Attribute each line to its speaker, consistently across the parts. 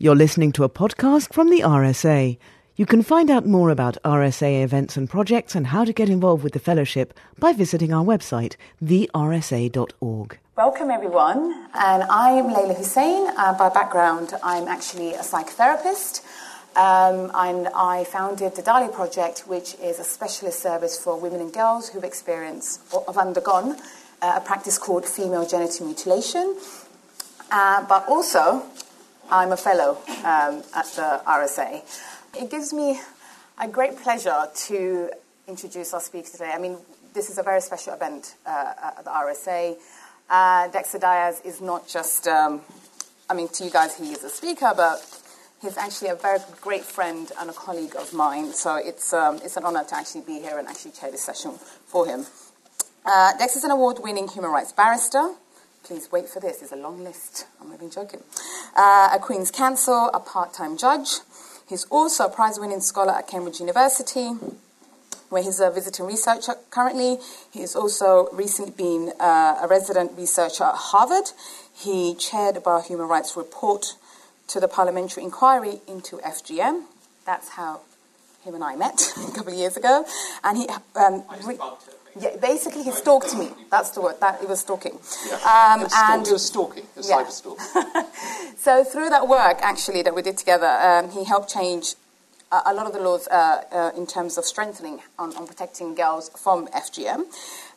Speaker 1: You're listening to a podcast from the RSA. You can find out more about RSA events and projects and how to get involved with the fellowship by visiting our website, thersa.org.
Speaker 2: Welcome, everyone. And I'm Leyla Hussein. Uh, by background, I'm actually a psychotherapist. Um, and I founded the Dahlia Project, which is a specialist service for women and girls who've experienced or have undergone uh, a practice called female genital mutilation. Uh, but also, I'm a fellow um, at the RSA. It gives me a great pleasure to introduce our speaker today. I mean, this is a very special event uh, at the RSA. Uh, Dexter Dias is not just, um, I mean, to you guys, he is a speaker, but he's actually a very great friend and a colleague of mine. So it's, um, it's an honor to actually be here and actually chair this session for him. Uh, Dex is an award winning human rights barrister. Please wait for this, it's a long list. I'm not even joking. Uh, a Queen's Counsel, a part time judge. He's also a prize winning scholar at Cambridge University, where he's a visiting researcher currently. He's also recently been uh, a resident researcher at Harvard. He chaired a Bar Human Rights Report to the Parliamentary Inquiry into FGM. That's how him and I met a couple of years ago. And he. Um, re- yeah, basically, he stalked me. That's the word. That he was stalking.
Speaker 3: Yeah.
Speaker 2: Um, and
Speaker 3: it was stalking, it was
Speaker 2: Yeah.
Speaker 3: cyber stalking.
Speaker 2: so through that work, actually, that we did together, um, he helped change a, a lot of the laws uh, uh, in terms of strengthening on, on protecting girls from FGM.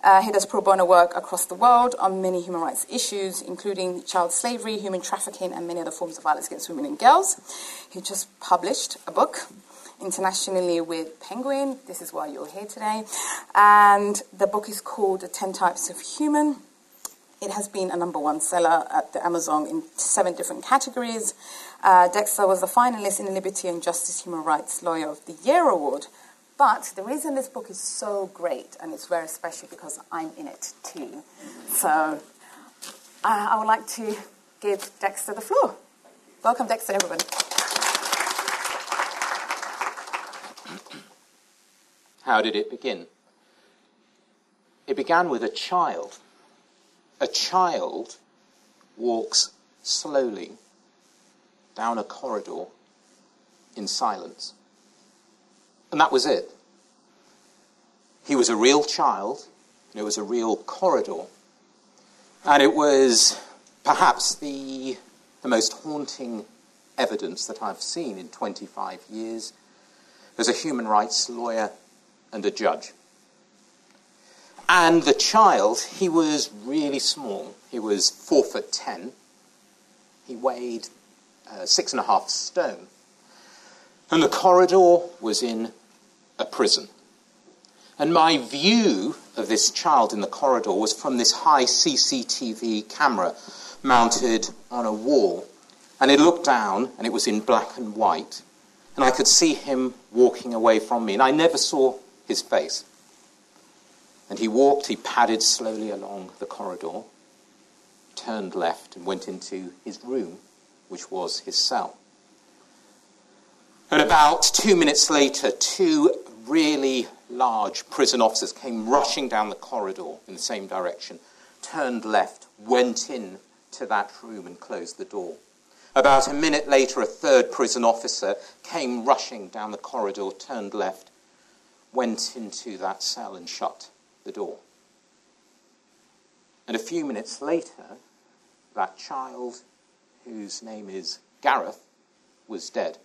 Speaker 2: Uh, he does pro bono work across the world on many human rights issues, including child slavery, human trafficking, and many other forms of violence against women and girls. He just published a book internationally with Penguin. This is why you're here today. And the book is called The 10 Types of Human. It has been a number one seller at the Amazon in seven different categories. Uh, Dexter was a finalist in the Liberty and Justice Human Rights Lawyer of the Year award. But the reason this book is so great and it's very special because I'm in it too. So uh, I would like to give Dexter the floor. Welcome, Dexter, everybody.
Speaker 3: How did it begin? It began with a child. A child walks slowly down a corridor in silence. And that was it. He was a real child, and it was a real corridor. And it was perhaps the, the most haunting evidence that I've seen in 25 years as a human rights lawyer and a judge. And the child, he was really small. He was four foot ten. He weighed uh, six and a half stone. And the corridor was in a prison. And my view of this child in the corridor was from this high CCTV camera mounted on a wall. And it looked down, and it was in black and white. And I could see him walking away from me. And I never saw his face. And he walked, he padded slowly along the corridor, turned left, and went into his room, which was his cell. And about two minutes later, two really large prison officers came rushing down the corridor in the same direction, turned left, went in to that room, and closed the door. About a minute later, a third prison officer came rushing down the corridor, turned left, went into that cell, and shut the door. And a few minutes later, that child, whose name is Gareth, was dead.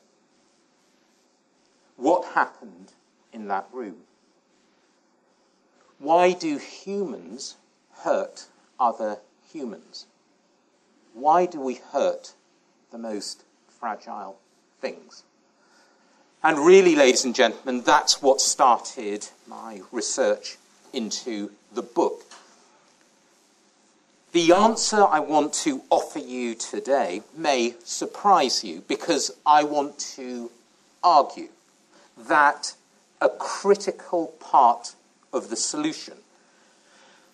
Speaker 3: What happened in that room? Why do humans hurt other humans? Why do we hurt the most fragile things? And really, ladies and gentlemen, that's what started my research into the book. The answer I want to offer you today may surprise you because I want to argue that a critical part of the solution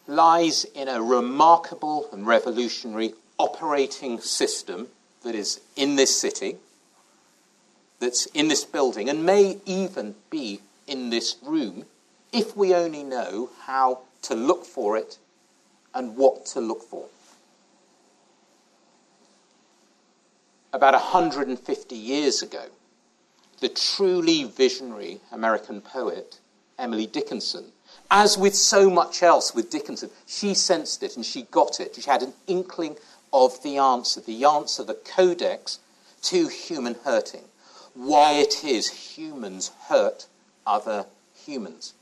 Speaker 3: lies in a remarkable and revolutionary operating system that is in this city, that's in this building, and may even be in this room if we only know how to look for it and what to look for. about 150 years ago, the truly visionary American poet Emily Dickinson, as with so much else with Dickinson, she sensed it and she got it. She had an inkling of the answer, the answer, the codex to human hurting. Why it is humans hurt other humans.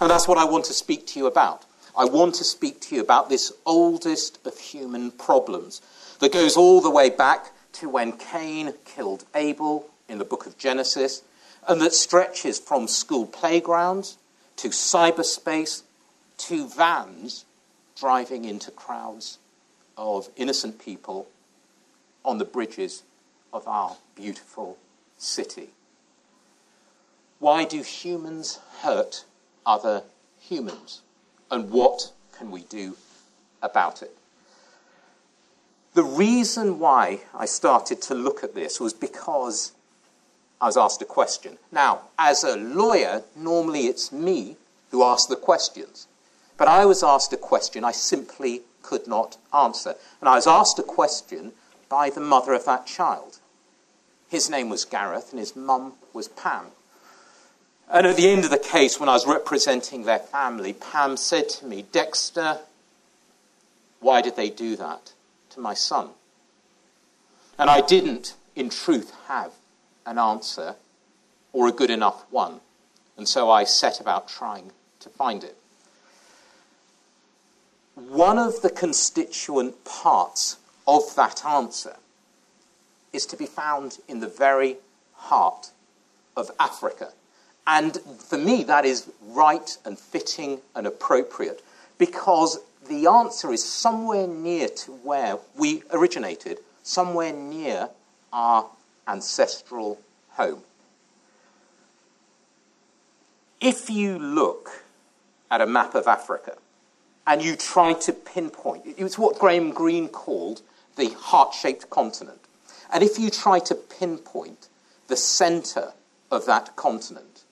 Speaker 3: And that's what I want to speak to you about. I want to speak to you about this oldest of human problems that goes all the way back to when Cain killed Abel in the book of Genesis, and that stretches from school playgrounds to cyberspace to vans driving into crowds of innocent people on the bridges of our beautiful city. Why do humans hurt other humans? And what can we do about it? The reason why I started to look at this was because I was asked a question. Now, as a lawyer, normally it's me who asks the questions. But I was asked a question I simply could not answer. And I was asked a question by the mother of that child. His name was Gareth, and his mum was Pam. And at the end of the case, when I was representing their family, Pam said to me, Dexter, why did they do that to my son? And I didn't, in truth, have an answer or a good enough one. And so I set about trying to find it. One of the constituent parts of that answer is to be found in the very heart of Africa. And for me, that is right and fitting and appropriate because the answer is somewhere near to where we originated, somewhere near our ancestral home. If you look at a map of Africa and you try to pinpoint, it's what Graham Greene called the heart shaped continent. And if you try to pinpoint the center of that continent,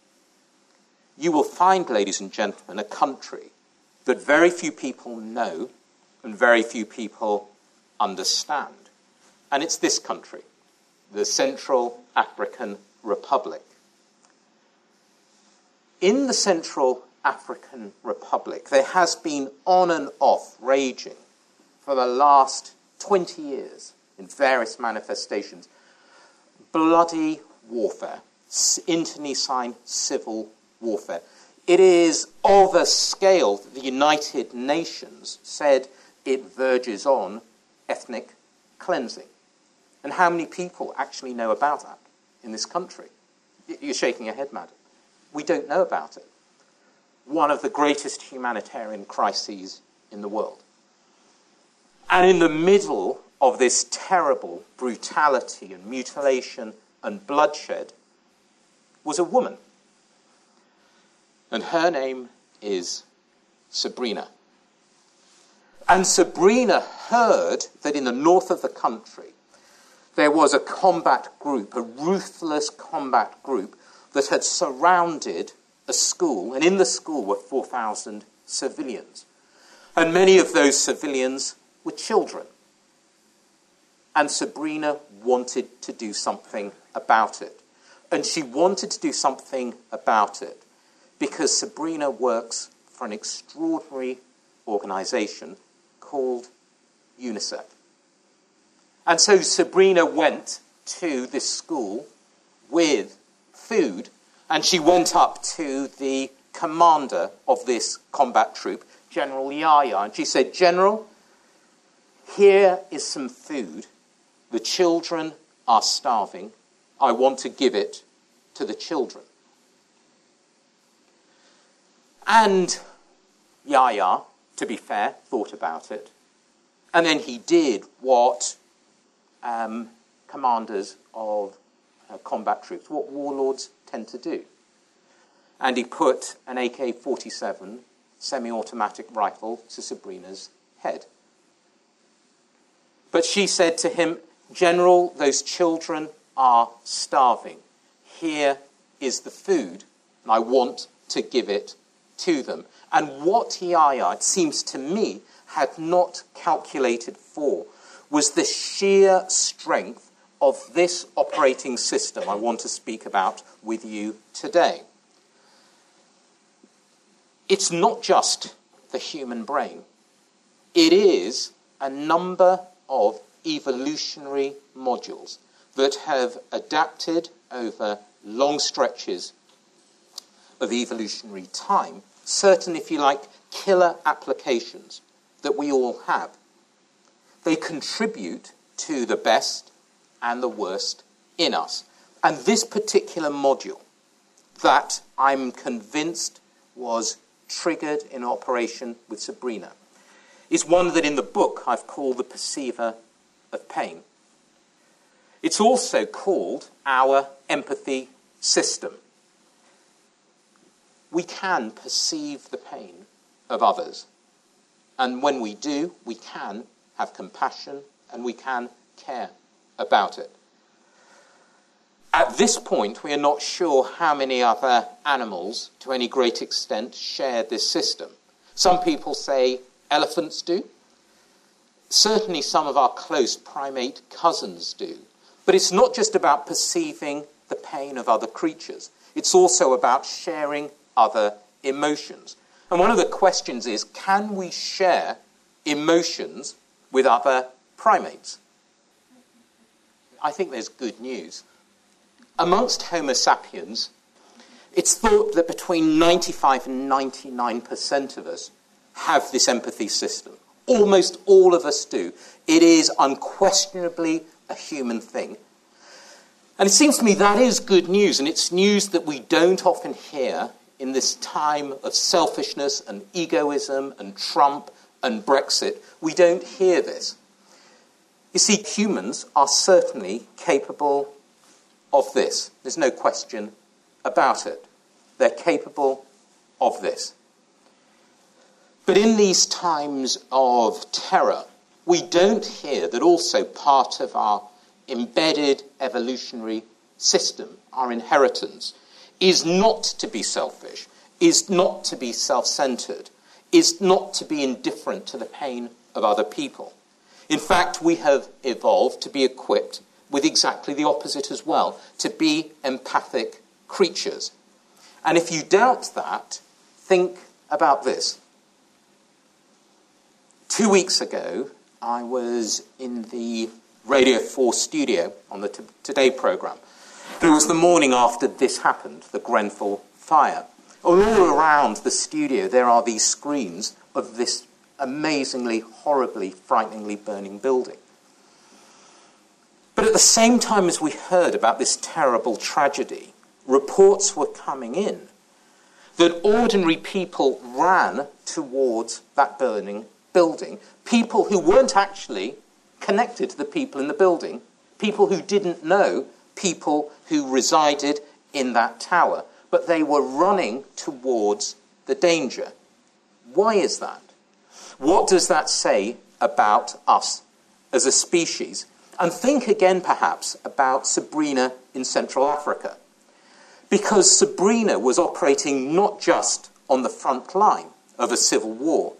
Speaker 3: you will find, ladies and gentlemen, a country that very few people know and very few people understand. And it's this country, the Central African Republic. In the Central African Republic, there has been on and off raging for the last 20 years in various manifestations bloody warfare, internecine civil warfare. It is of a scale that the United Nations said it verges on ethnic cleansing. And how many people actually know about that in this country? You're shaking your head, madam. We don't know about it. One of the greatest humanitarian crises in the world. And in the middle of this terrible brutality and mutilation and bloodshed was a woman and her name is Sabrina. And Sabrina heard that in the north of the country there was a combat group, a ruthless combat group that had surrounded a school, and in the school were 4,000 civilians. And many of those civilians were children. And Sabrina wanted to do something about it. And she wanted to do something about it because Sabrina works for an extraordinary organization called UNICEF. And so Sabrina went to this school with food, and she went up to the commander of this combat troop, General Yahya, and she said, General, here is some food. The children are starving. I want to give it to the children. And Yahya, to be fair, thought about it. And then he did what um, commanders of uh, combat troops, what warlords tend to do. And he put an AK 47 semi automatic rifle to Sabrina's head. But she said to him, General, those children are starving. Here is the food, and I want to give it to them. And what Yahya, it seems to me, had not calculated for was the sheer strength of this operating system I want to speak about with you today. It's not just the human brain, it is a number of evolutionary modules that have adapted over long stretches of evolutionary time, certain, if you like, killer applications that we all have. They contribute to the best and the worst in us. And this particular module that I'm convinced was triggered in operation with Sabrina is one that in the book I've called the perceiver of pain. It's also called our empathy system. We can perceive the pain of others. And when we do, we can have compassion and we can care about it. At this point, we are not sure how many other animals, to any great extent, share this system. Some people say elephants do. Certainly, some of our close primate cousins do. But it's not just about perceiving the pain of other creatures, it's also about sharing other emotions. And one of the questions is can we share emotions with other primates? I think there's good news. Amongst Homo sapiens, it's thought that between 95 and 99% of us have this empathy system. Almost all of us do. It is unquestionably a human thing. And it seems to me that is good news, and it's news that we don't often hear in this time of selfishness and egoism and Trump and Brexit. We don't hear this. You see, humans are certainly capable of this. There's no question about it. They're capable of this. But in these times of terror, we don't hear that also part of our embedded evolutionary system, our inheritance, is not to be selfish, is not to be self centered, is not to be indifferent to the pain of other people. In fact, we have evolved to be equipped with exactly the opposite as well to be empathic creatures. And if you doubt that, think about this. Two weeks ago, I was in the Radio 4 studio on the Today programme. It was the morning after this happened, the Grenfell fire. All around the studio, there are these screens of this amazingly, horribly, frighteningly burning building. But at the same time as we heard about this terrible tragedy, reports were coming in that ordinary people ran towards that burning building, people who weren't actually connected to the people in the building, people who didn't know people who resided in that tower, but they were running towards the danger. Why is that? What does that say about us as a species? And think again, perhaps, about Sabrina in Central Africa. Because Sabrina was operating not just on the front line of a civil war,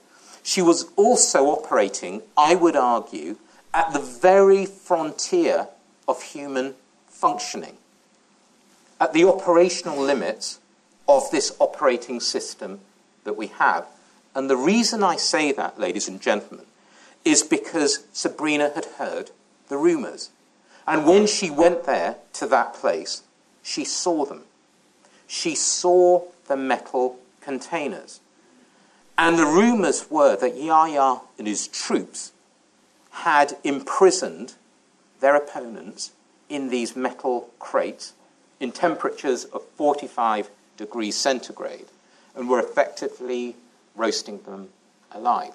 Speaker 3: she was also operating, I would argue, at the very frontier of human functioning, at the operational limits of this operating system that we have. And the reason I say that, ladies and gentlemen, is because Sabrina had heard the rumours. And when she went there to that place, she saw them. She saw the metal containers. And the rumours were that Yahya and his troops had imprisoned their opponents in these metal crates in temperatures of 45 degrees centigrade and were effectively roasting them alive.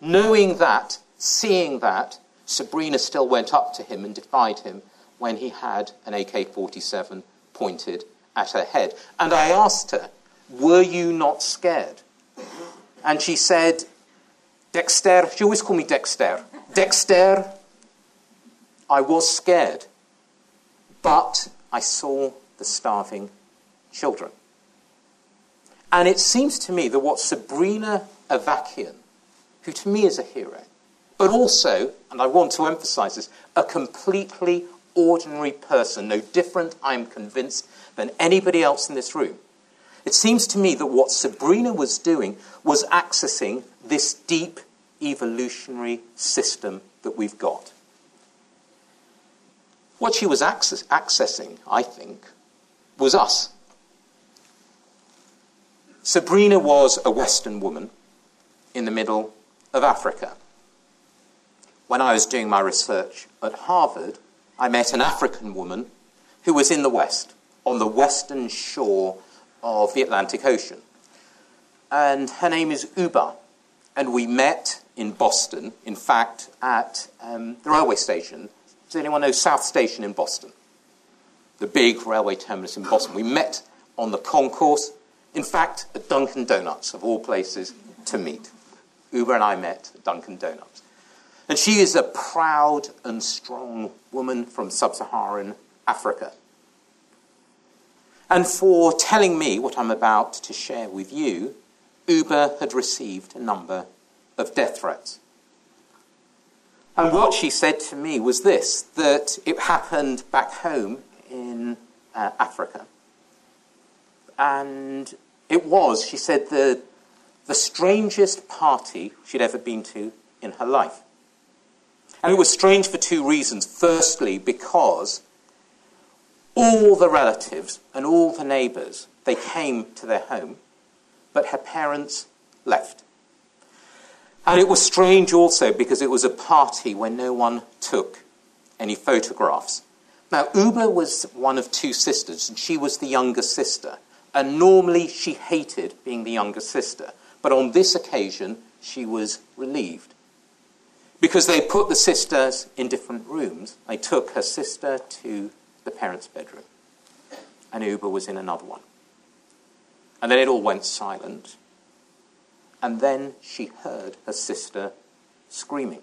Speaker 3: Knowing that, seeing that, Sabrina still went up to him and defied him when he had an AK 47 pointed at her head. And I asked her, Were you not scared? And she said, Dexter, she always called me Dexter. Dexter, I was scared, but I saw the starving children. And it seems to me that what Sabrina Avakian, who to me is a hero, but also, and I want to emphasize this, a completely ordinary person, no different, I'm convinced, than anybody else in this room. It seems to me that what Sabrina was doing was accessing this deep evolutionary system that we've got. What she was access- accessing, I think, was us. Sabrina was a Western woman in the middle of Africa. When I was doing my research at Harvard, I met an African woman who was in the West, on the western shore of the Atlantic Ocean. And her name is Uba. And we met in Boston, in fact, at um, the railway station. Does anyone know South Station in Boston? The big railway terminus in Boston. We met on the concourse, in fact, at Dunkin' Donuts, of all places, to meet. Ubah and I met at Dunkin' Donuts. And she is a proud and strong woman from sub Saharan Africa. And for telling me what I'm about to share with you, Ubah had received a number of death threats. And what she said to me was this that it happened back home in uh, Africa. And it was, she said, the, the strangest party she'd ever been to in her life. And it was strange for two reasons. Firstly, because all the relatives and all the neighbours, they came to their home, but her parents left. And it was strange also because it was a party where no one took any photographs. Now, Uba was one of two sisters, and she was the younger sister. And normally she hated being the younger sister. But on this occasion, she was relieved. Because they put the sisters in different rooms. They took her sister to the parents' bedroom. And Uba was in another one. And then it all went silent. And then she heard her sister screaming.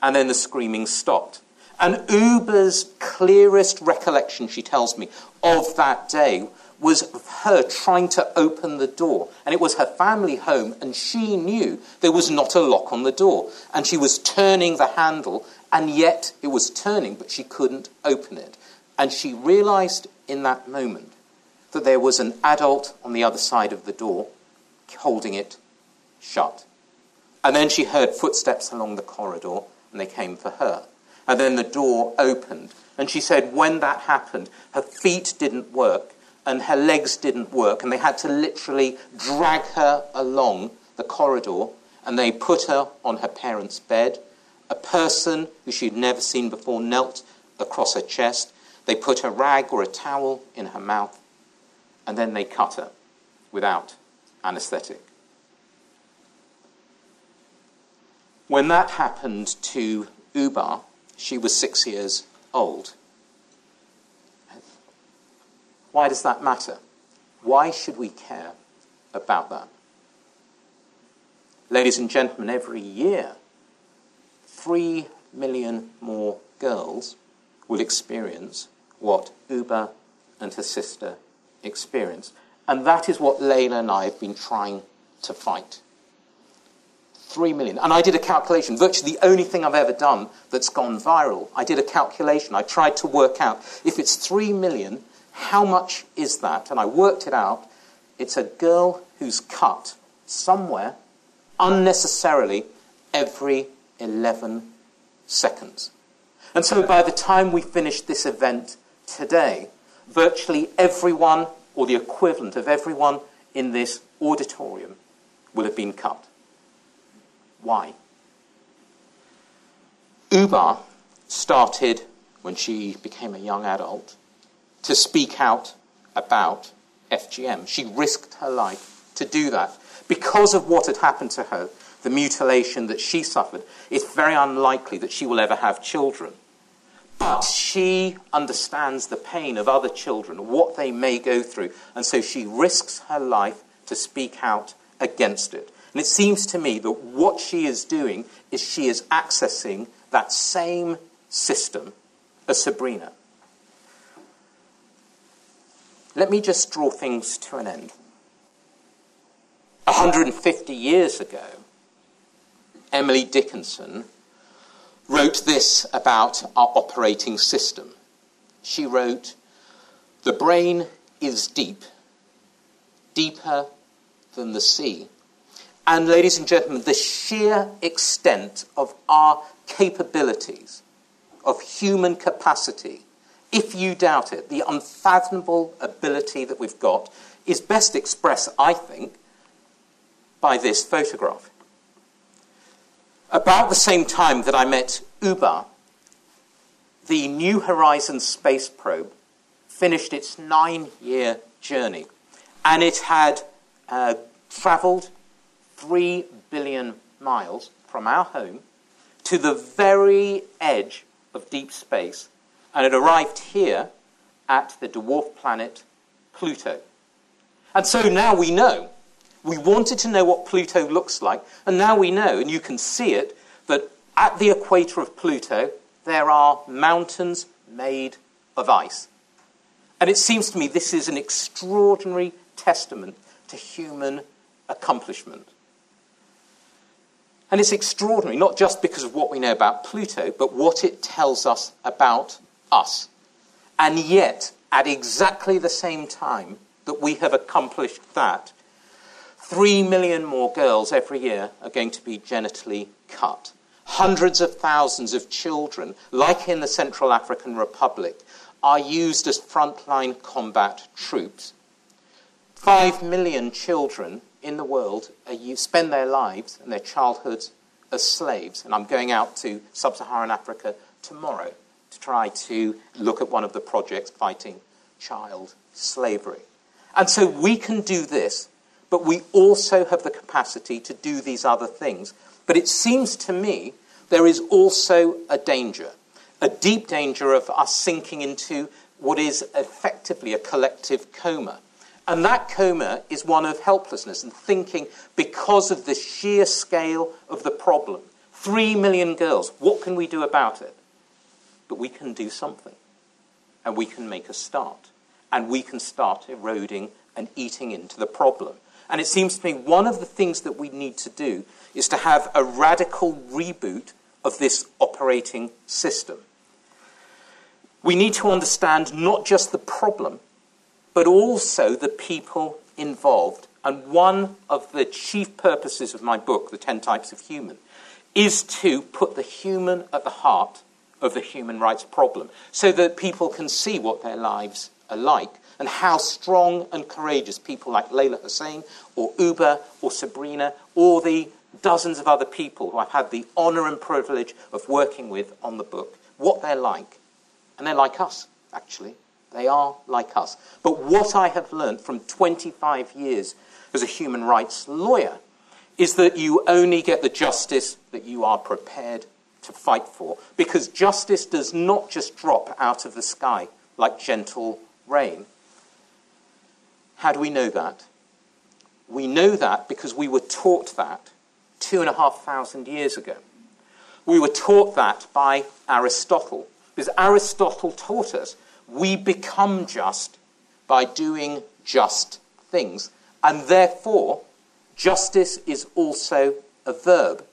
Speaker 3: And then the screaming stopped. And Uba's clearest recollection, she tells me, of that day was her trying to open the door. And it was her family home, and she knew there was not a lock on the door. And she was turning the handle, and yet it was turning, but she couldn't open it. And she realized in that moment that there was an adult on the other side of the door holding it shut. And then she heard footsteps along the corridor, and they came for her. And then the door opened. And she said when that happened, her feet didn't work and her legs didn't work, and they had to literally drag her along the corridor, and they put her on her parents' bed a person who she'd never seen before knelt across her chest. They put a rag or a towel in her mouth, and then they cut her without anesthetic. When that happened to Uba, she was six years old. Why does that matter? Why should we care about that? Ladies and gentlemen, every year three million more girls will experience what Uba and her sister experienced. And that is what Leyla and I have been trying to fight. Three million. And I did a calculation, virtually the only thing I've ever done that's gone viral. I did a calculation. I tried to work out if it's three million, how much is that? And I worked it out. It's a girl who's cut somewhere unnecessarily every 11 seconds. And so by the time we finish this event today, virtually everyone, or the equivalent of everyone in this auditorium, will have been cut. Why? Uba started when she became a young adult to speak out about FGM. She risked her life to do that because of what had happened to her the mutilation that she suffered, it's very unlikely that she will ever have children. But she understands the pain of other children, what they may go through, and so she risks her life to speak out against it. And it seems to me that what she is doing is she is accessing that same system as Sabrina. Let me just draw things to an end. 150 years ago, Emily Dickinson wrote this about our operating system. She wrote, The brain is deep, deeper than the sea. And, ladies and gentlemen, the sheer extent of our capabilities, of human capacity, if you doubt it, the unfathomable ability that we've got, is best expressed, I think, by this photograph. About the same time that I met Ubah, the New Horizons space probe finished its nine year journey and it had uh, traveled three billion miles from our home to the very edge of deep space and it arrived here at the dwarf planet Pluto. And so now we know we wanted to know what Pluto looks like, and now we know, and you can see it, that at the equator of Pluto, there are mountains made of ice. And it seems to me this is an extraordinary testament to human accomplishment. And it's extraordinary, not just because of what we know about Pluto, but what it tells us about us. And yet, at exactly the same time that we have accomplished that, Three million more girls every year are going to be genitally cut. Hundreds of thousands of children, like in the Central African Republic, are used as frontline combat troops. Five million children in the world spend their lives and their childhoods as slaves. And I'm going out to sub Saharan Africa tomorrow to try to look at one of the projects fighting child slavery. And so we can do this but we also have the capacity to do these other things. But it seems to me there is also a danger, a deep danger of us sinking into what is effectively a collective coma. And that coma is one of helplessness and thinking because of the sheer scale of the problem. Three million girls, what can we do about it? But we can do something. And we can make a start. And we can start eroding and eating into the problem. And it seems to me one of the things that we need to do is to have a radical reboot of this operating system. We need to understand not just the problem, but also the people involved. And one of the chief purposes of my book, The Ten Types of Human, is to put the human at the heart of the human rights problem so that people can see what their lives are like and how strong and courageous people like Leyla Hussein or Ubah or Sabrina or the dozens of other people who I've had the honor and privilege of working with on the book, what they're like. And they're like us, actually. They are like us. But what I have learned from 25 years as a human rights lawyer is that you only get the justice that you are prepared to fight for. Because justice does not just drop out of the sky like gentle rain. How do we know that? We know that because we were taught that two and a half thousand years ago. We were taught that by Aristotle, because Aristotle taught us we become just by doing just things, and therefore justice is also a verb.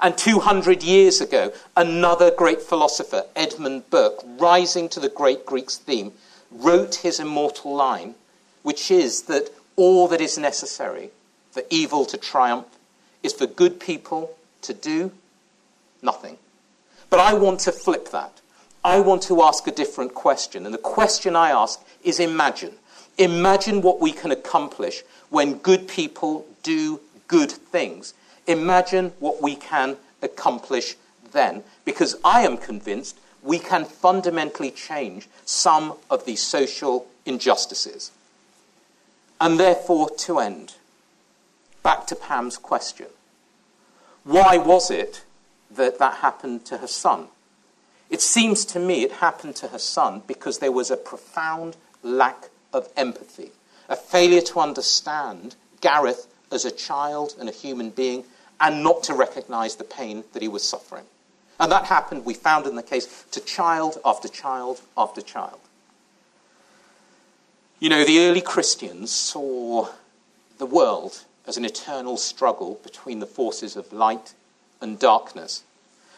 Speaker 3: And 200 years ago, another great philosopher, Edmund Burke, rising to the great Greek's theme, wrote his immortal line which is that all that is necessary for evil to triumph is for good people to do nothing. But I want to flip that. I want to ask a different question. And the question I ask is imagine. Imagine what we can accomplish when good people do good things. Imagine what we can accomplish then. Because I am convinced we can fundamentally change some of these social injustices. And therefore, to end, back to Pam's question why was it that that happened to her son? It seems to me it happened to her son because there was a profound lack of empathy, a failure to understand Gareth as a child and a human being, and not to recognize the pain that he was suffering. And that happened, we found in the case, to child after child after child. You know, the early Christians saw the world as an eternal struggle between the forces of light and darkness.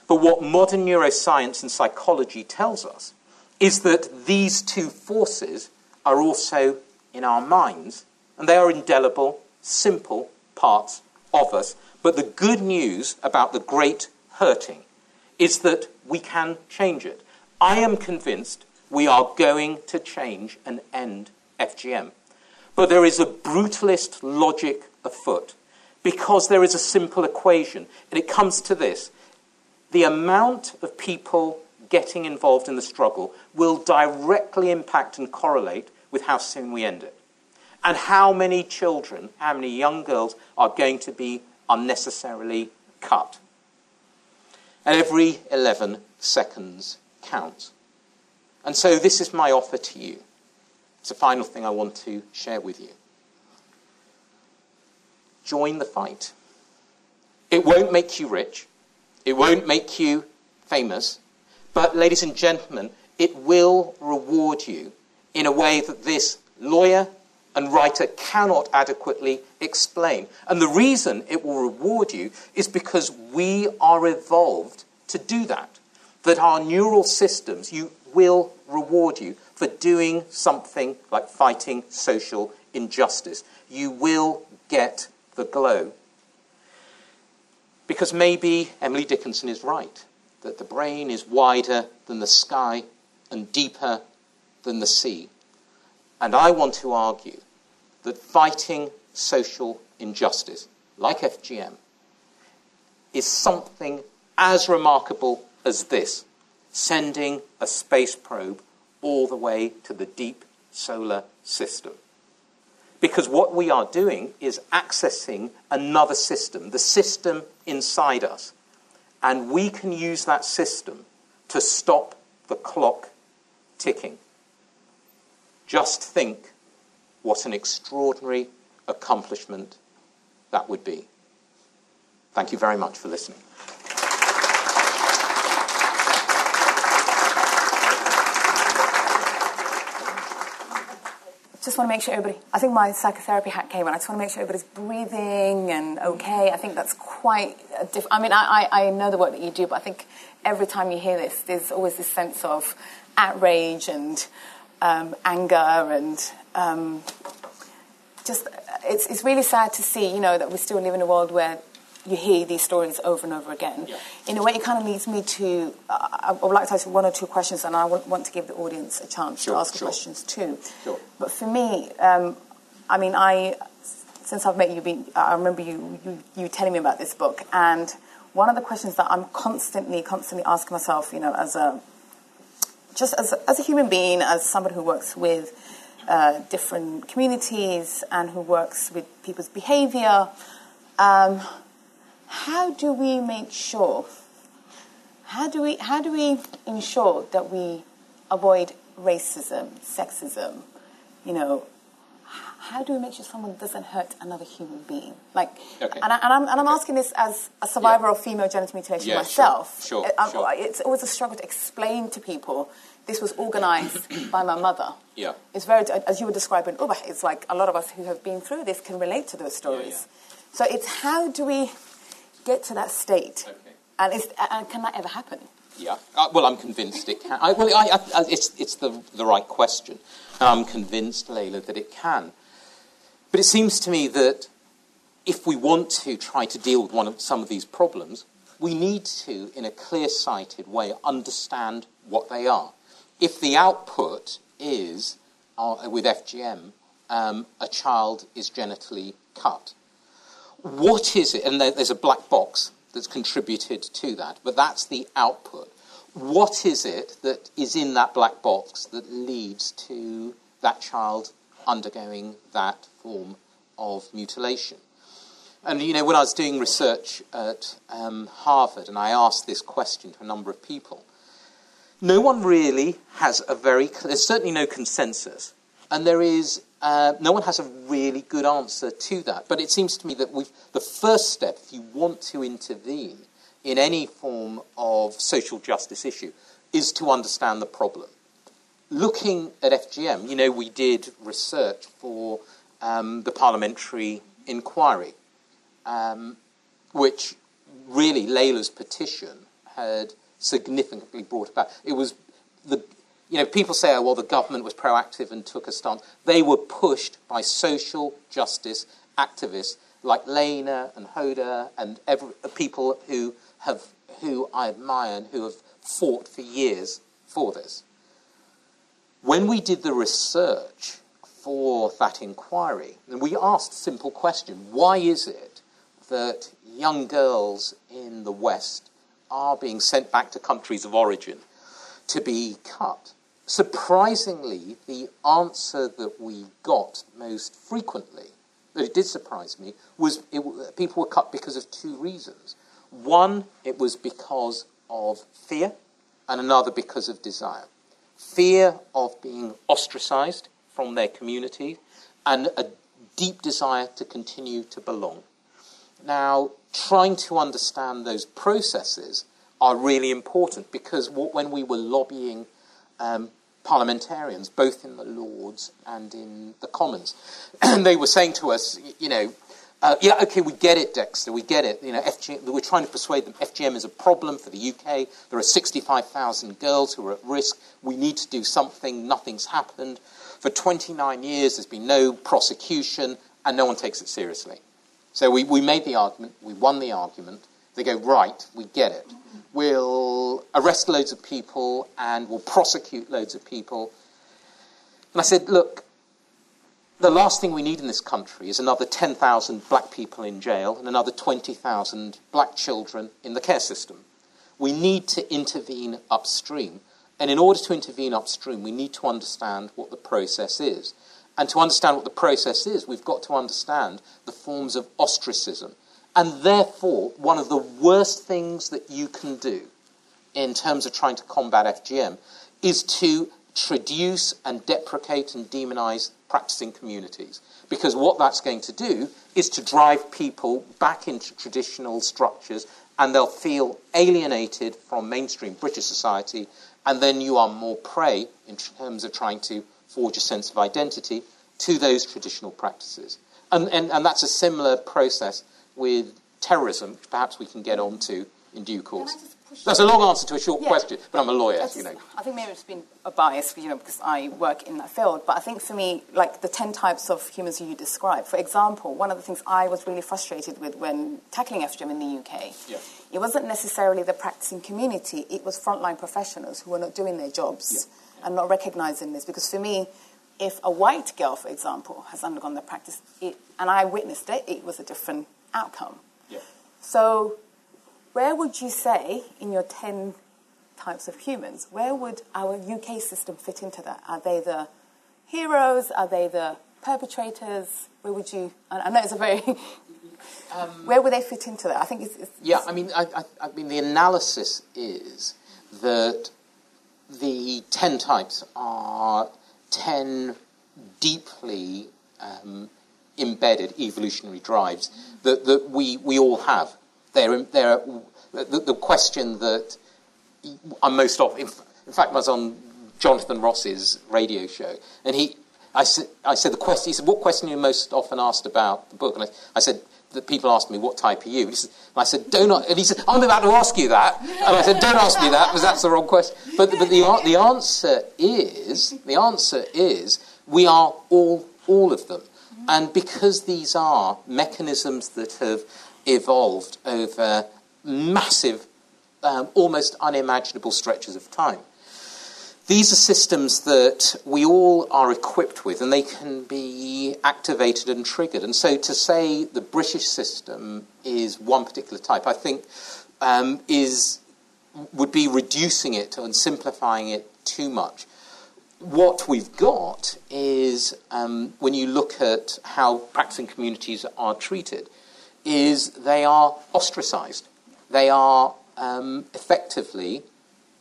Speaker 3: But what modern neuroscience and psychology tells us is that these two forces are also in our minds, and they are indelible, simple parts of us. But the good news about the great hurting is that we can change it. I am convinced we are going to change and end FGM. But there is a brutalist logic afoot because there is a simple equation, and it comes to this the amount of people getting involved in the struggle will directly impact and correlate with how soon we end it. And how many children, how many young girls are going to be unnecessarily cut. And every 11 seconds counts. And so this is my offer to you. It's a final thing I want to share with you. Join the fight. It won't make you rich. It won't make you famous. But, ladies and gentlemen, it will reward you in a way that this lawyer and writer cannot adequately explain. And the reason it will reward you is because we are evolved to do that. That our neural systems you, will reward you for doing something like fighting social injustice. You will get the glow. Because maybe Emily Dickinson is right, that the brain is wider than the sky and deeper than the sea. And I want to argue that fighting social injustice, like FGM, is something as remarkable as this sending a space probe all the way to the deep solar system. Because what we are doing is accessing another system, the system inside us. And we can use that system to stop the clock ticking. Just think what an extraordinary accomplishment that would be. Thank you very much for listening.
Speaker 2: Just want to make sure everybody, I think my psychotherapy hat came on. I just want to make sure everybody's breathing and okay. I think that's quite different. I mean, I, I, I know the work that you do, but I think every time you hear this, there's always this sense of outrage and um, anger and um, just, it's, it's really sad to see, you know, that we still live in a world where you hear these stories over and over again. Yeah. In a way, it kind of leads me to. Uh, I would like to ask one or two questions, and I want to give the audience a chance sure, to ask sure. questions too.
Speaker 3: Sure.
Speaker 2: But for me, um, I mean, I since I've met you, been, I remember you, you you telling me about this book, and one of the questions that I'm constantly, constantly asking myself, you know, as a just as a, as a human being, as somebody who works with uh, different communities and who works with people's behaviour. Um, how do we make sure? How do we how do we ensure that we avoid racism, sexism? You know, how do we make sure someone doesn't hurt another human being? Like, okay. and, I, am and, I'm, and I'm asking this as a survivor yeah. of female genital mutilation yeah, myself.
Speaker 3: Sure, sure, sure.
Speaker 2: It's always a struggle to explain to people this was organised by my mother.
Speaker 3: Yeah.
Speaker 2: It's very, as you were describing, Ubah, it's like a lot of us who have been through this can relate to those stories. Yeah, so it's how do we get to that state? Okay. And, and can that ever happen?
Speaker 3: Yeah. Uh, well, I'm convinced it can. I, well, I, I, it's, it's the, the right question. I'm convinced, Leyla, that it can. But it seems to me that if we want to try to deal with one of, some of these problems, we need to, in a clear sighted way, understand what they are. If the output is, uh, with FGM, um, a child is genitally cut, what is it? And there's a black box that's contributed to that, but that's the output. What is it that is in that black box that leads to that child undergoing that form of mutilation? And you know, when I was doing research at um, Harvard and I asked this question to a number of people, no one really has a very, there's certainly no consensus, and there is uh, no one has a really good answer to that. But it seems to me that the first step, if you want to intervene in any form of social justice issue, is to understand the problem. Looking at FGM, you know, we did research for um, the parliamentary inquiry, um, which really Leyla's petition had significantly brought about. It was the, you know, people say, oh, well, the government was proactive and took a stance. They were pushed by social justice activists like Lena and Hoda and every, people who, have, who I admire and who have fought for years for this. When we did the research for that inquiry, and we asked a simple question why is it that young girls in the West are being sent back to countries of origin to be cut? Surprisingly, the answer that we got most frequently, that it did surprise me, was it, people were cut because of two reasons. One, it was because of fear, and another because of desire. Fear of being ostracized from their community, and a deep desire to continue to belong. Now, trying to understand those processes are really important because when we were lobbying um, parliamentarians, both in the Lords and in the Commons, and they were saying to us, you know, uh, yeah, okay, we get it, Dexter, we get it. You know, FG- we're trying to persuade them FGM is a problem for the UK. There are 65,000 girls who are at risk. We need to do something. Nothing's happened. For 29 years, there's been no prosecution, and no one takes it seriously. So we, we made the argument, we won the argument. They go, right, we get it. We'll arrest loads of people and we'll prosecute loads of people. And I said, look, the last thing we need in this country is another 10,000 black people in jail and another 20,000 black children in the care system. We need to intervene upstream. And in order to intervene upstream, we need to understand what the process is. And to understand what the process is, we've got to understand the forms of ostracism. And therefore, one of the worst things that you can do in terms of trying to combat FGM is to traduce and deprecate and demonize practicing communities. Because what that's going to do is to drive people back into traditional structures and they'll feel alienated from mainstream British society, and then you are more prey in terms of trying to forge a sense of identity to those traditional practices. And, and, and that's a similar process with terrorism, which perhaps we can get on to in due course. That's a long answer to a short yeah, question, but I'm a lawyer, you know.
Speaker 2: I think maybe it's been a bias, you know, because I work in that field. But I think for me, like the 10 types of humans you describe, for example, one of the things I was really frustrated with when tackling FGM in the UK, yeah. it wasn't necessarily the practicing community, it was frontline professionals who were not doing their jobs yeah. and not recognizing this. Because for me, if a white girl, for example, has undergone the practice, it, and I witnessed it, it was a different outcome. Yeah. So where would you say, in your 10 types of humans, where would our UK system fit into that? Are they the heroes? Are they the perpetrators? Where would you? I know it's a very. um, where would they fit into that? I think it's. it's
Speaker 3: yeah, I mean, I, I, I mean, the analysis is that the 10 types are 10 deeply um, embedded evolutionary drives that, that we, we all have. They're, they're, the, the question that I'm most often, in, in fact, I was on Jonathan Ross's radio show, and he, I said, I said the question, he said, what question are you most often asked about the book? And I, I said, that people ask me, what type are you? Said, I said, don't, and he said, I'm about to ask you that. And I said, don't ask me that, because that's the wrong question. But, but the, the answer is, the answer is, we are all, all of them. And because these are mechanisms that have evolved over massive, um, almost unimaginable stretches of time. These are systems that we all are equipped with, and they can be activated and triggered. And so, to say the British system is one particular type, I think, um, is would be reducing it and simplifying it too much. What we've got is, um, when you look at how practicing communities are treated, is they are ostracized. They are um, effectively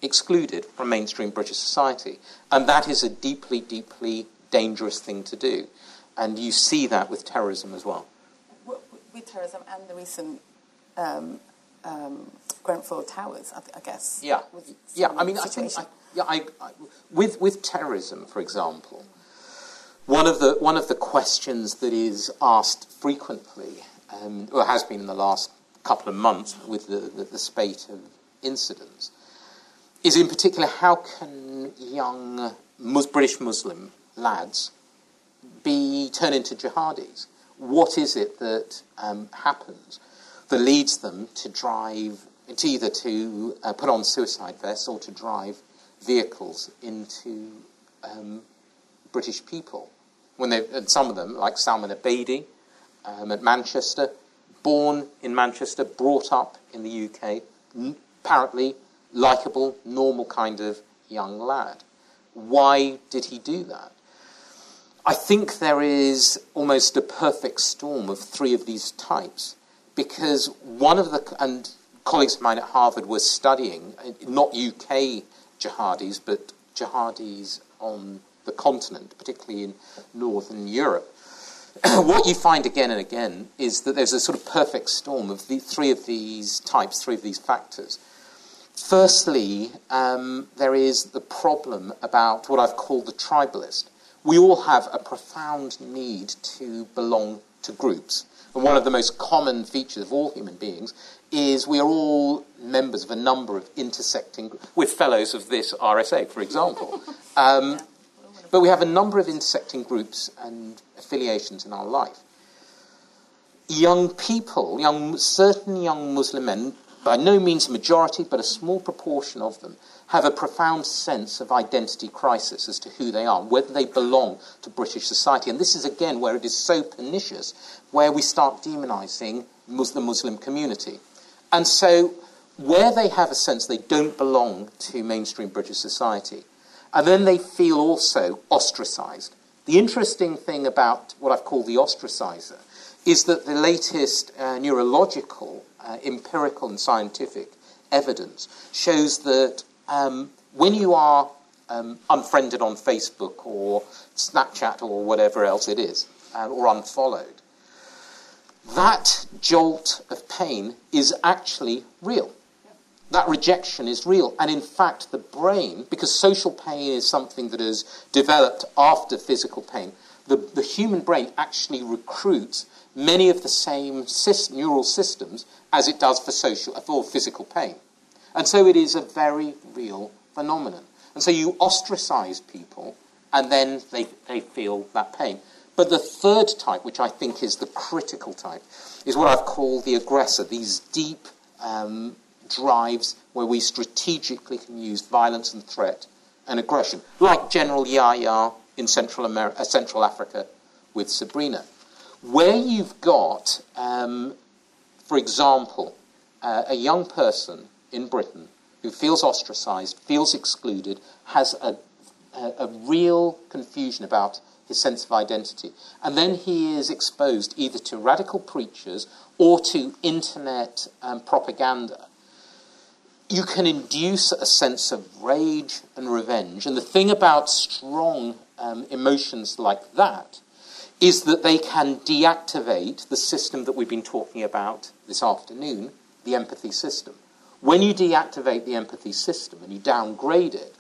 Speaker 3: excluded from mainstream British society. And that is a deeply, deeply dangerous thing to do. And you see that with terrorism as well.
Speaker 2: With terrorism and the recent um, um, Grenfell Towers, I, I guess.
Speaker 3: Yeah, yeah. I mean, I think, I, yeah, I, I, with with terrorism, for example, one of the one of the questions that is asked frequently um, or has been in the last couple of months with the, the, the spate of incidents is in particular how can young Mus- British Muslim lads be turned into jihadis? What is it that um, happens that leads them to drive, to either to uh, put on suicide vests or to drive vehicles into um, British people? When they, and some of them, like Salman Abedi um, at Manchester, born in Manchester, brought up in the UK, apparently likable, normal kind of young lad. Why did he do that? I think there is almost a perfect storm of three of these types because one of the, and colleagues of mine at Harvard were studying, not UK jihadis, but jihadis on the continent, particularly in northern Europe. what you find again and again is that there's a sort of perfect storm of the three of these types, three of these factors. Firstly, um, there is the problem about what I've called the tribalist. We all have a profound need to belong to groups. And one of the most common features of all human beings is we are all members of a number of intersecting, with fellows of this RSA, for example. Um, but we have a number of intersecting groups and affiliations in our life. Young people, young, certain young Muslim men, by no means a majority, but a small proportion of them, have a profound sense of identity crisis as to who they are, whether they belong to British society. And this is again where it is so pernicious, where we start demonizing the Muslim community. And so, where they have a sense they don't belong to mainstream British society, and then they feel also ostracized. The interesting thing about what I've called the ostracizer is that the latest uh, neurological, uh, empirical, and scientific evidence shows that um, when you are um, unfriended on Facebook or Snapchat or whatever else it is, uh, or unfollowed, that jolt of pain is actually real. That rejection is real. And in fact, the brain, because social pain is something that is developed after physical pain, the, the human brain actually recruits many of the same neural systems as it does for social for physical pain. And so it is a very real phenomenon. And so you ostracize people, and then they, they feel that pain. But the third type, which I think is the critical type, is what I've called the aggressor, these deep um, drives where we strategically can use violence and threat and aggression, like General Yahya in Central, America, uh, Central Africa with Sabrina. Where you've got, um, for example, uh, a young person in Britain who feels ostracized, feels excluded, has a, a, a real confusion about his sense of identity. And then he is exposed either to radical preachers or to internet um, propaganda you can induce a sense of rage and revenge. And the thing about strong um, emotions like that is that they can deactivate the system that we've been talking about this afternoon, the empathy system. When you deactivate the empathy system and you downgrade it,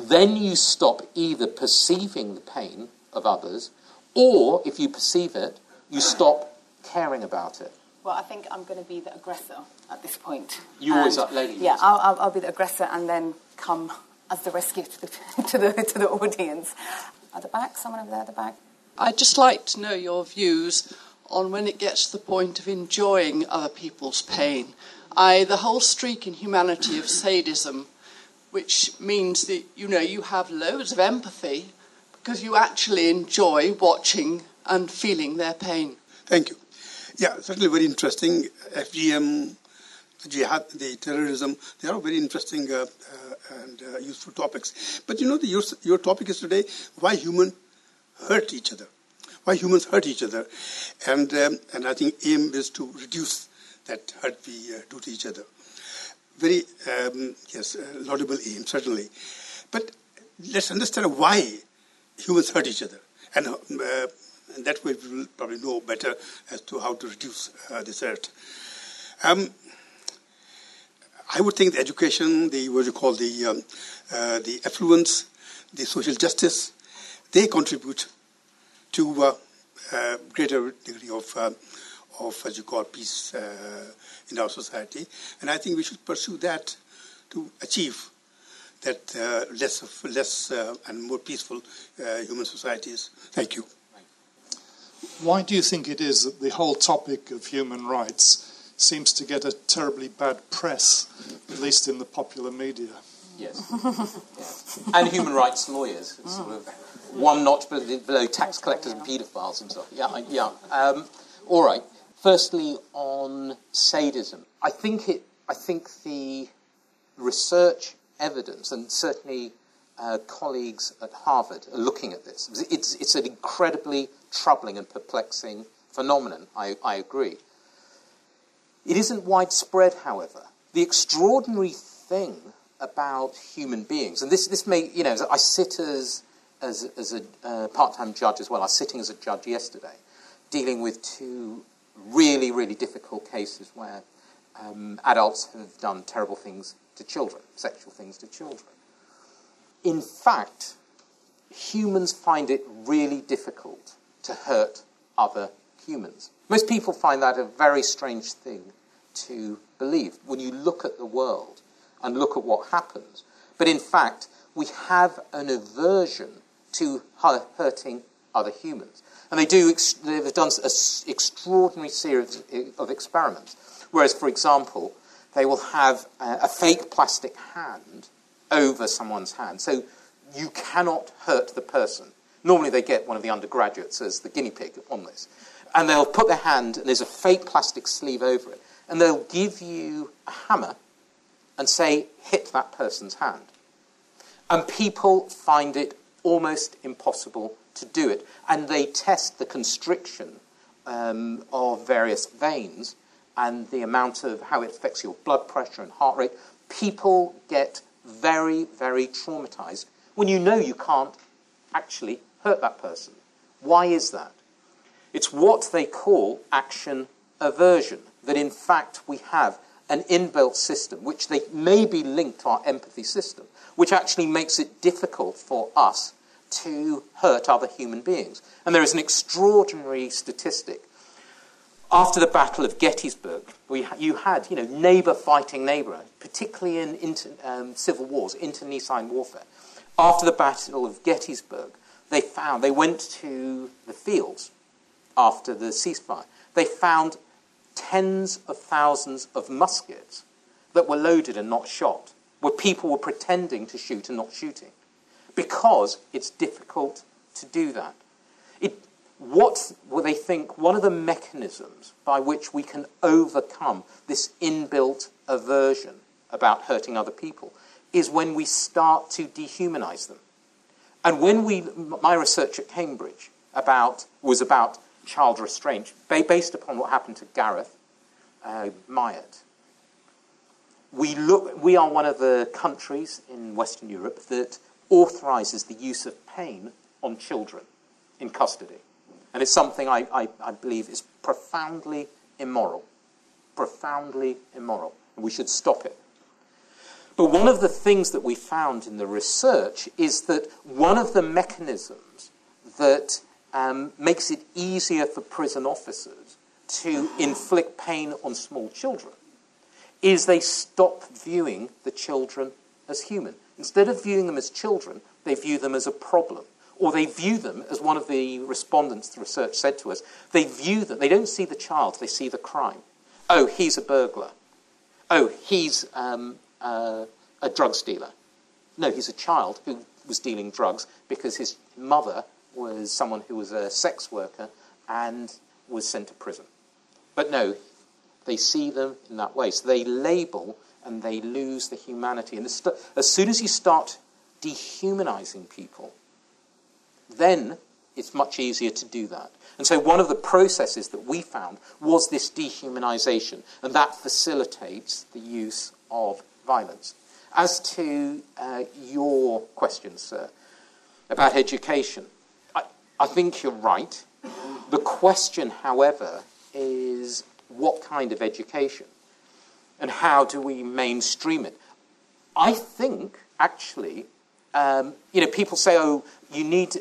Speaker 3: then you stop either perceiving the pain of others, or if you perceive it, you stop caring about it.
Speaker 2: Well, I think I'm going to be the aggressor at this point.
Speaker 3: You and always um, are, lady.
Speaker 2: Yeah, I'll, I'll, I'll, be the aggressor and then come as the rescue to the, to the, to the audience. At the back, someone over there at the back.
Speaker 4: I'd just like to know your views on when it gets to the point of enjoying other people's pain. I, the whole streak in humanity of sadism, which means that you know you have loads of empathy because you actually enjoy watching and feeling their pain.
Speaker 5: Thank you. Yeah, certainly very interesting. FGM, the jihad, the terrorism, they are very interesting uh, uh, and uh, useful topics. But you know, the, your, your topic is today why humans hurt each other. Why humans hurt each other. And, um, and I think aim is to reduce that hurt we uh, do to each other. Very, um, yes, laudable aim, certainly. But let's understand why humans hurt each other. And uh, and that way we will probably know better as to how to reduce uh, this hurt. Um, I would think the education, the what you call the um, uh, the affluence, the social justice, they contribute to uh, a greater degree of uh, of as you call peace uh, in our society, and I think we should pursue that to achieve that uh, less, of, less uh, and more peaceful uh, human societies. Thank you.
Speaker 6: Why do you think it is that the whole topic of human rights seems to get a terribly bad press, at least in the popular media?
Speaker 3: Yes. yeah. And human rights lawyers, sort of one notch below tax collectors and paedophiles and stuff. Yeah, yeah. Um, all right. Firstly, on sadism, I think it. I think the research evidence, and certainly uh, colleagues at Harvard are looking at this. It's, it's an incredibly troubling and perplexing phenomenon, I, I agree. It isn't widespread, however. The extraordinary thing about human beings, and this, this may, you know, I sit as, as, as a uh, part time judge as well. I was sitting as a judge yesterday, dealing with two really, really difficult cases where um, adults have done terrible things to children, sexual things to children. In fact, humans find it really difficult to hurt other humans. Most people find that a very strange thing to believe when you look at the world and look at what happens. But in fact, we have an aversion to hurting other humans. And they do, they've done an extraordinary series of experiments. Whereas, for example, they will have a fake plastic hand over someone's hand. So you cannot hurt the person. Normally, they get one of the undergraduates as the guinea pig on this. And they'll put their hand, and there's a fake plastic sleeve over it. And they'll give you a hammer and say, hit that person's hand. And people find it almost impossible to do it. And they test the constriction um, of various veins and the amount of how it affects your blood pressure and heart rate. People get very, very traumatized when you know you can't actually hurt that person. Why is that? It's what they call action aversion, that in fact we have an inbuilt system, which they may be linked to our empathy system, which actually makes it difficult for us to hurt other human beings. And there is an extraordinary statistic. After the Battle of Gettysburg, we, you had you know, neighbor fighting neighbor, particularly in inter, um, civil wars, internecine warfare. After the Battle of Gettysburg, they found, they went to the fields after the ceasefire. They found tens of thousands of muskets that were loaded and not shot, where people were pretending to shoot and not shooting, because it's difficult to do that. It, what will they think one of the mechanisms by which we can overcome this inbuilt aversion about hurting other people is when we start to dehumanize them. And when we, my research at Cambridge about, was about child restraint, based upon what happened to Gareth uh, Myatt. We, look, we are one of the countries in Western Europe that authorises the use of pain on children in custody. And it's something I, I, I believe is profoundly immoral. Profoundly immoral. And we should stop it. But one of the things that we found in the research is that one of the mechanisms that um, makes it easier for prison officers to inflict pain on small children is they stop viewing the children as human. Instead of viewing them as children, they view them as a problem. Or they view them, as one of the respondents the research said to us, they view them, they don't see the child, they see the crime. Oh, he's a burglar. Oh, he's um, uh, a drug dealer. No, he's a child who was dealing drugs because his mother was someone who was a sex worker and was sent to prison. But no, they see them in that way. So they label and they lose the humanity. And as soon as you start dehumanizing people, then it's much easier to do that. And so one of the processes that we found was this dehumanization, and that facilitates the use of violence. As to uh, your question, sir, about education, I think you're right. The question, however, is what kind of education and how do we mainstream it? I think, actually, um, you know, people say, oh, you need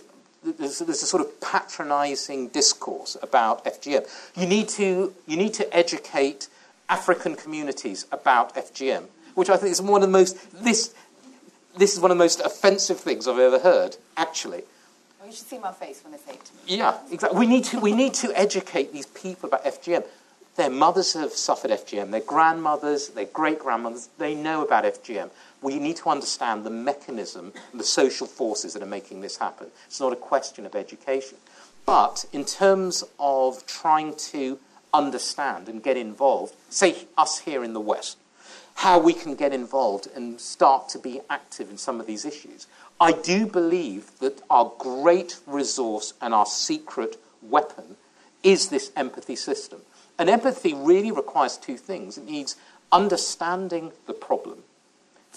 Speaker 3: there's, there's, a sort of patronizing discourse about FGM. You need, to, you need to educate African communities about FGM. which I think is one of the most this this is one of the most offensive things I've ever heard. Actually,
Speaker 2: Well, you should see my face when they say it to me.
Speaker 3: yeah, exactly. We need to we need to educate these people about FGM. Their mothers have suffered FGM. Their grandmothers, their great grandmothers, they know about FGM. We need to understand the mechanism and the social forces that are making this happen. It's not a question of education. But in terms of trying to understand and get involved, say us here in the West, how we can get involved and start to be active in some of these issues. I do believe that our great resource and our secret weapon is this empathy system. And empathy really requires two things it needs understanding the problem.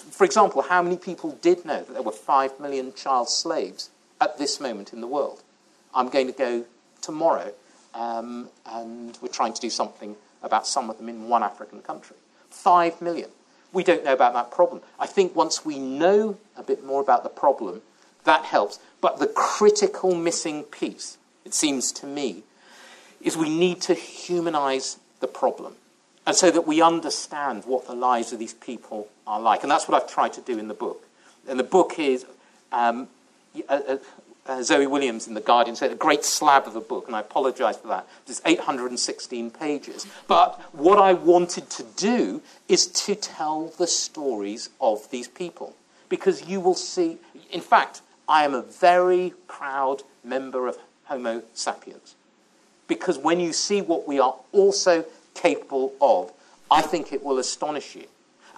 Speaker 3: For example, how many people did know that there were 5 million child slaves at this moment in the world? I'm going to go tomorrow, um, and we're trying to do something about some of them in one African country. 5 million. We don't know about that problem. I think once we know a bit more about the problem, that helps. But the critical missing piece, it seems to me, is we need to humanize the problem. And so that we understand what the lives of these people are like. And that's what I've tried to do in the book. And the book is um, uh, uh, uh, Zoe Williams in The Guardian said a great slab of a book, and I apologize for that. It's 816 pages. But what I wanted to do is to tell the stories of these people. Because you will see, in fact, I am a very proud member of Homo sapiens. Because when you see what we are also capable of, I think it will astonish you.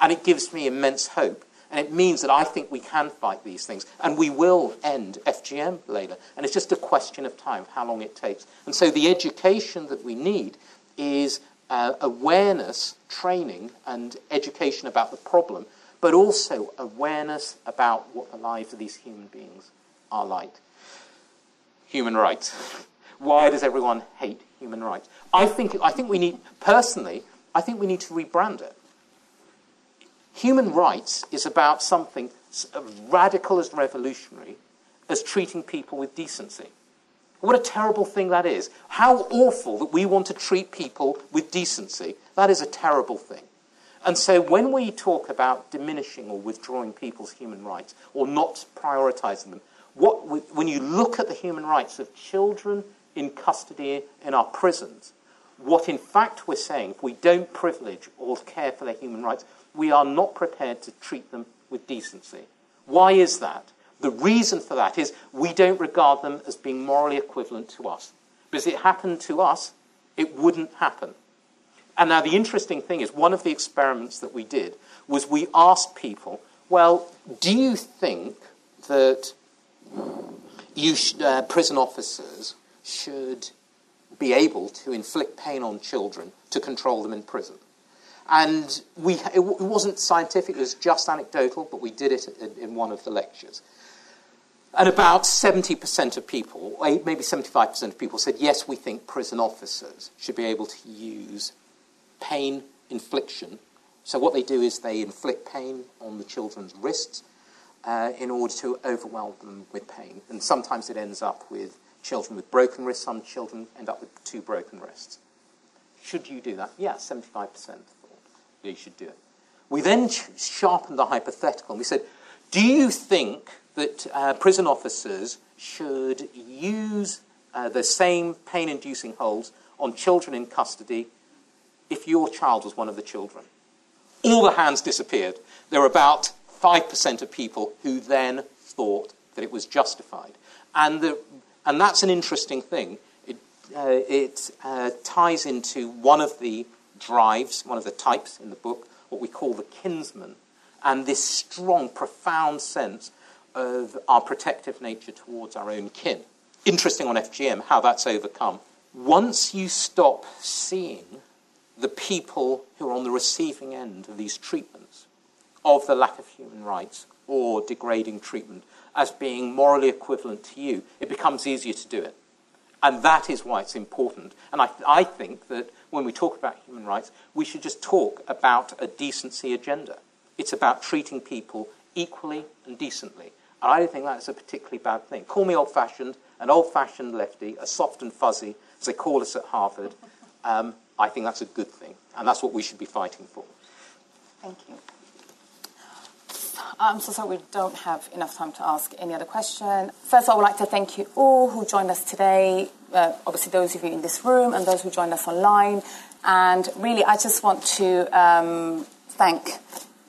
Speaker 3: And it gives me immense hope. And it means that I think we can fight these things. And we will end FGM later. And it's just a question of time, how long it takes. And so the education that we need is uh, awareness, training, and education about the problem, but also awareness about what the lives of these human beings are like. Human rights. Why does everyone hate human rights? I think, I think we need, personally, I think we need to rebrand it. Human rights is about something as uh, radical as revolutionary as treating people with decency. What a terrible thing that is. How awful that we want to treat people with decency. That is a terrible thing. And so when we talk about diminishing or withdrawing people's human rights or not prioritizing them, what when you look at the human rights of children in custody in our prisons, what in fact we're saying, if we don't privilege or care for their human rights, we are not prepared to treat them with decency. Why is that? The reason for that is we don't regard them as being morally equivalent to us. Because if it happened to us, it wouldn't happen. And now the interesting thing is, one of the experiments that we did was we asked people, well, do you think that you sh- uh, prison officers should be able to inflict pain on children to control them in prison? And we, it, wasn't scientific, it was just anecdotal, but we did it in, in one of the lectures. And about 70% of people, maybe 75% of people, said, yes, we think prison officers should be able to use pain infliction. So, what they do is they inflict pain on the children's wrists uh, in order to overwhelm them with pain. And sometimes it ends up with children with broken wrists, some children end up with two broken wrists. Should you do that? Yeah, 75% thought you should do it. We then sharpened the hypothetical and we said, do you think that uh, prison officers should use uh, the same pain inducing holds on children in custody if your child was one of the children? All the hands disappeared. There were about 5% of people who then thought that it was justified. And, the, and that's an interesting thing. It, uh, it uh, ties into one of the drives, one of the types in the book, what we call the kinsman, and this strong, profound sense of our protective nature towards our own kin. Interesting on FGM how that's overcome. Once you stop seeing the people who are on the receiving end of these treatments, of the lack of human rights or degrading treatment, as being morally equivalent to you, it becomes easier to do it. And that is why it's important. And I, I think that when we talk about human rights, we should just talk about a decency agenda. It's about treating people equally and decently. And I don't think that's a particularly bad thing. Call me old fashioned, an old fashioned lefty, a soft and fuzzy, as they call us at Harvard. Um, I think that's a good thing. And that's what we should be fighting for.
Speaker 2: Thank you. I'm so sorry we don't have enough time to ask any other question. First, I would like to thank you all who joined us today. Uh, obviously, those of you in this room and those who joined us online. And really, I just want to um, thank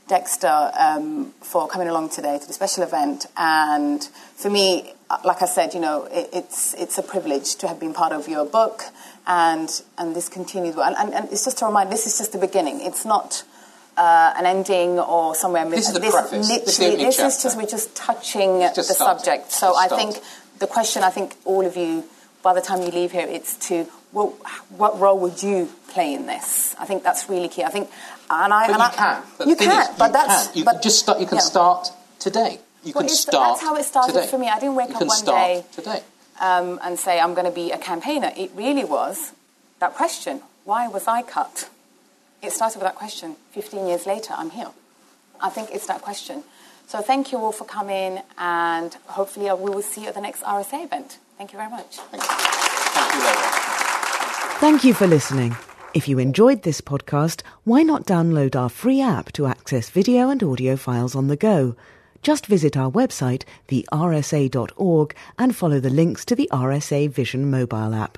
Speaker 2: Dexter um, for coming along today to the special event. And for me, uh, like I said, you know, it, it's it's a privilege to have been part of your book and and this continued. And, and, and it's just a reminder: this is just the beginning. It's not. Uh, an ending or somewhere.
Speaker 3: This is the
Speaker 2: this,
Speaker 3: preface.
Speaker 2: literally,
Speaker 3: the
Speaker 2: this is just we're just touching
Speaker 3: Just
Speaker 2: the subject. So
Speaker 3: Just
Speaker 2: I think the question, I think all of you, by the time you leave here, it's to well, what role would you play in this? I think that's really key. I think, and I,
Speaker 3: But
Speaker 2: and
Speaker 3: you
Speaker 2: I,
Speaker 3: can. But
Speaker 2: you can,
Speaker 3: is,
Speaker 2: but
Speaker 3: you
Speaker 2: that's
Speaker 3: can. You
Speaker 2: but,
Speaker 3: just start. You can
Speaker 2: yeah.
Speaker 3: start today. You
Speaker 2: Well,
Speaker 3: can start.
Speaker 2: that's how it started
Speaker 3: today.
Speaker 2: for me. I didn't wake
Speaker 3: you
Speaker 2: up one day
Speaker 3: today.
Speaker 2: um, and say I'm going to be a campaigner. It really was that question: Why was I cut? It started with that question. Fifteen years later, I'm here. I think it's that question. So thank you all for coming, and hopefully uh, we will see you at the next RSA event. Thank you very much.
Speaker 3: Thank you. Thank you, Leyla.
Speaker 1: Thank you for listening. If you enjoyed this podcast, why not download our free app to access video and audio files on the go? Just visit our website, thersa.org, and follow the links to the RSA Vision mobile app.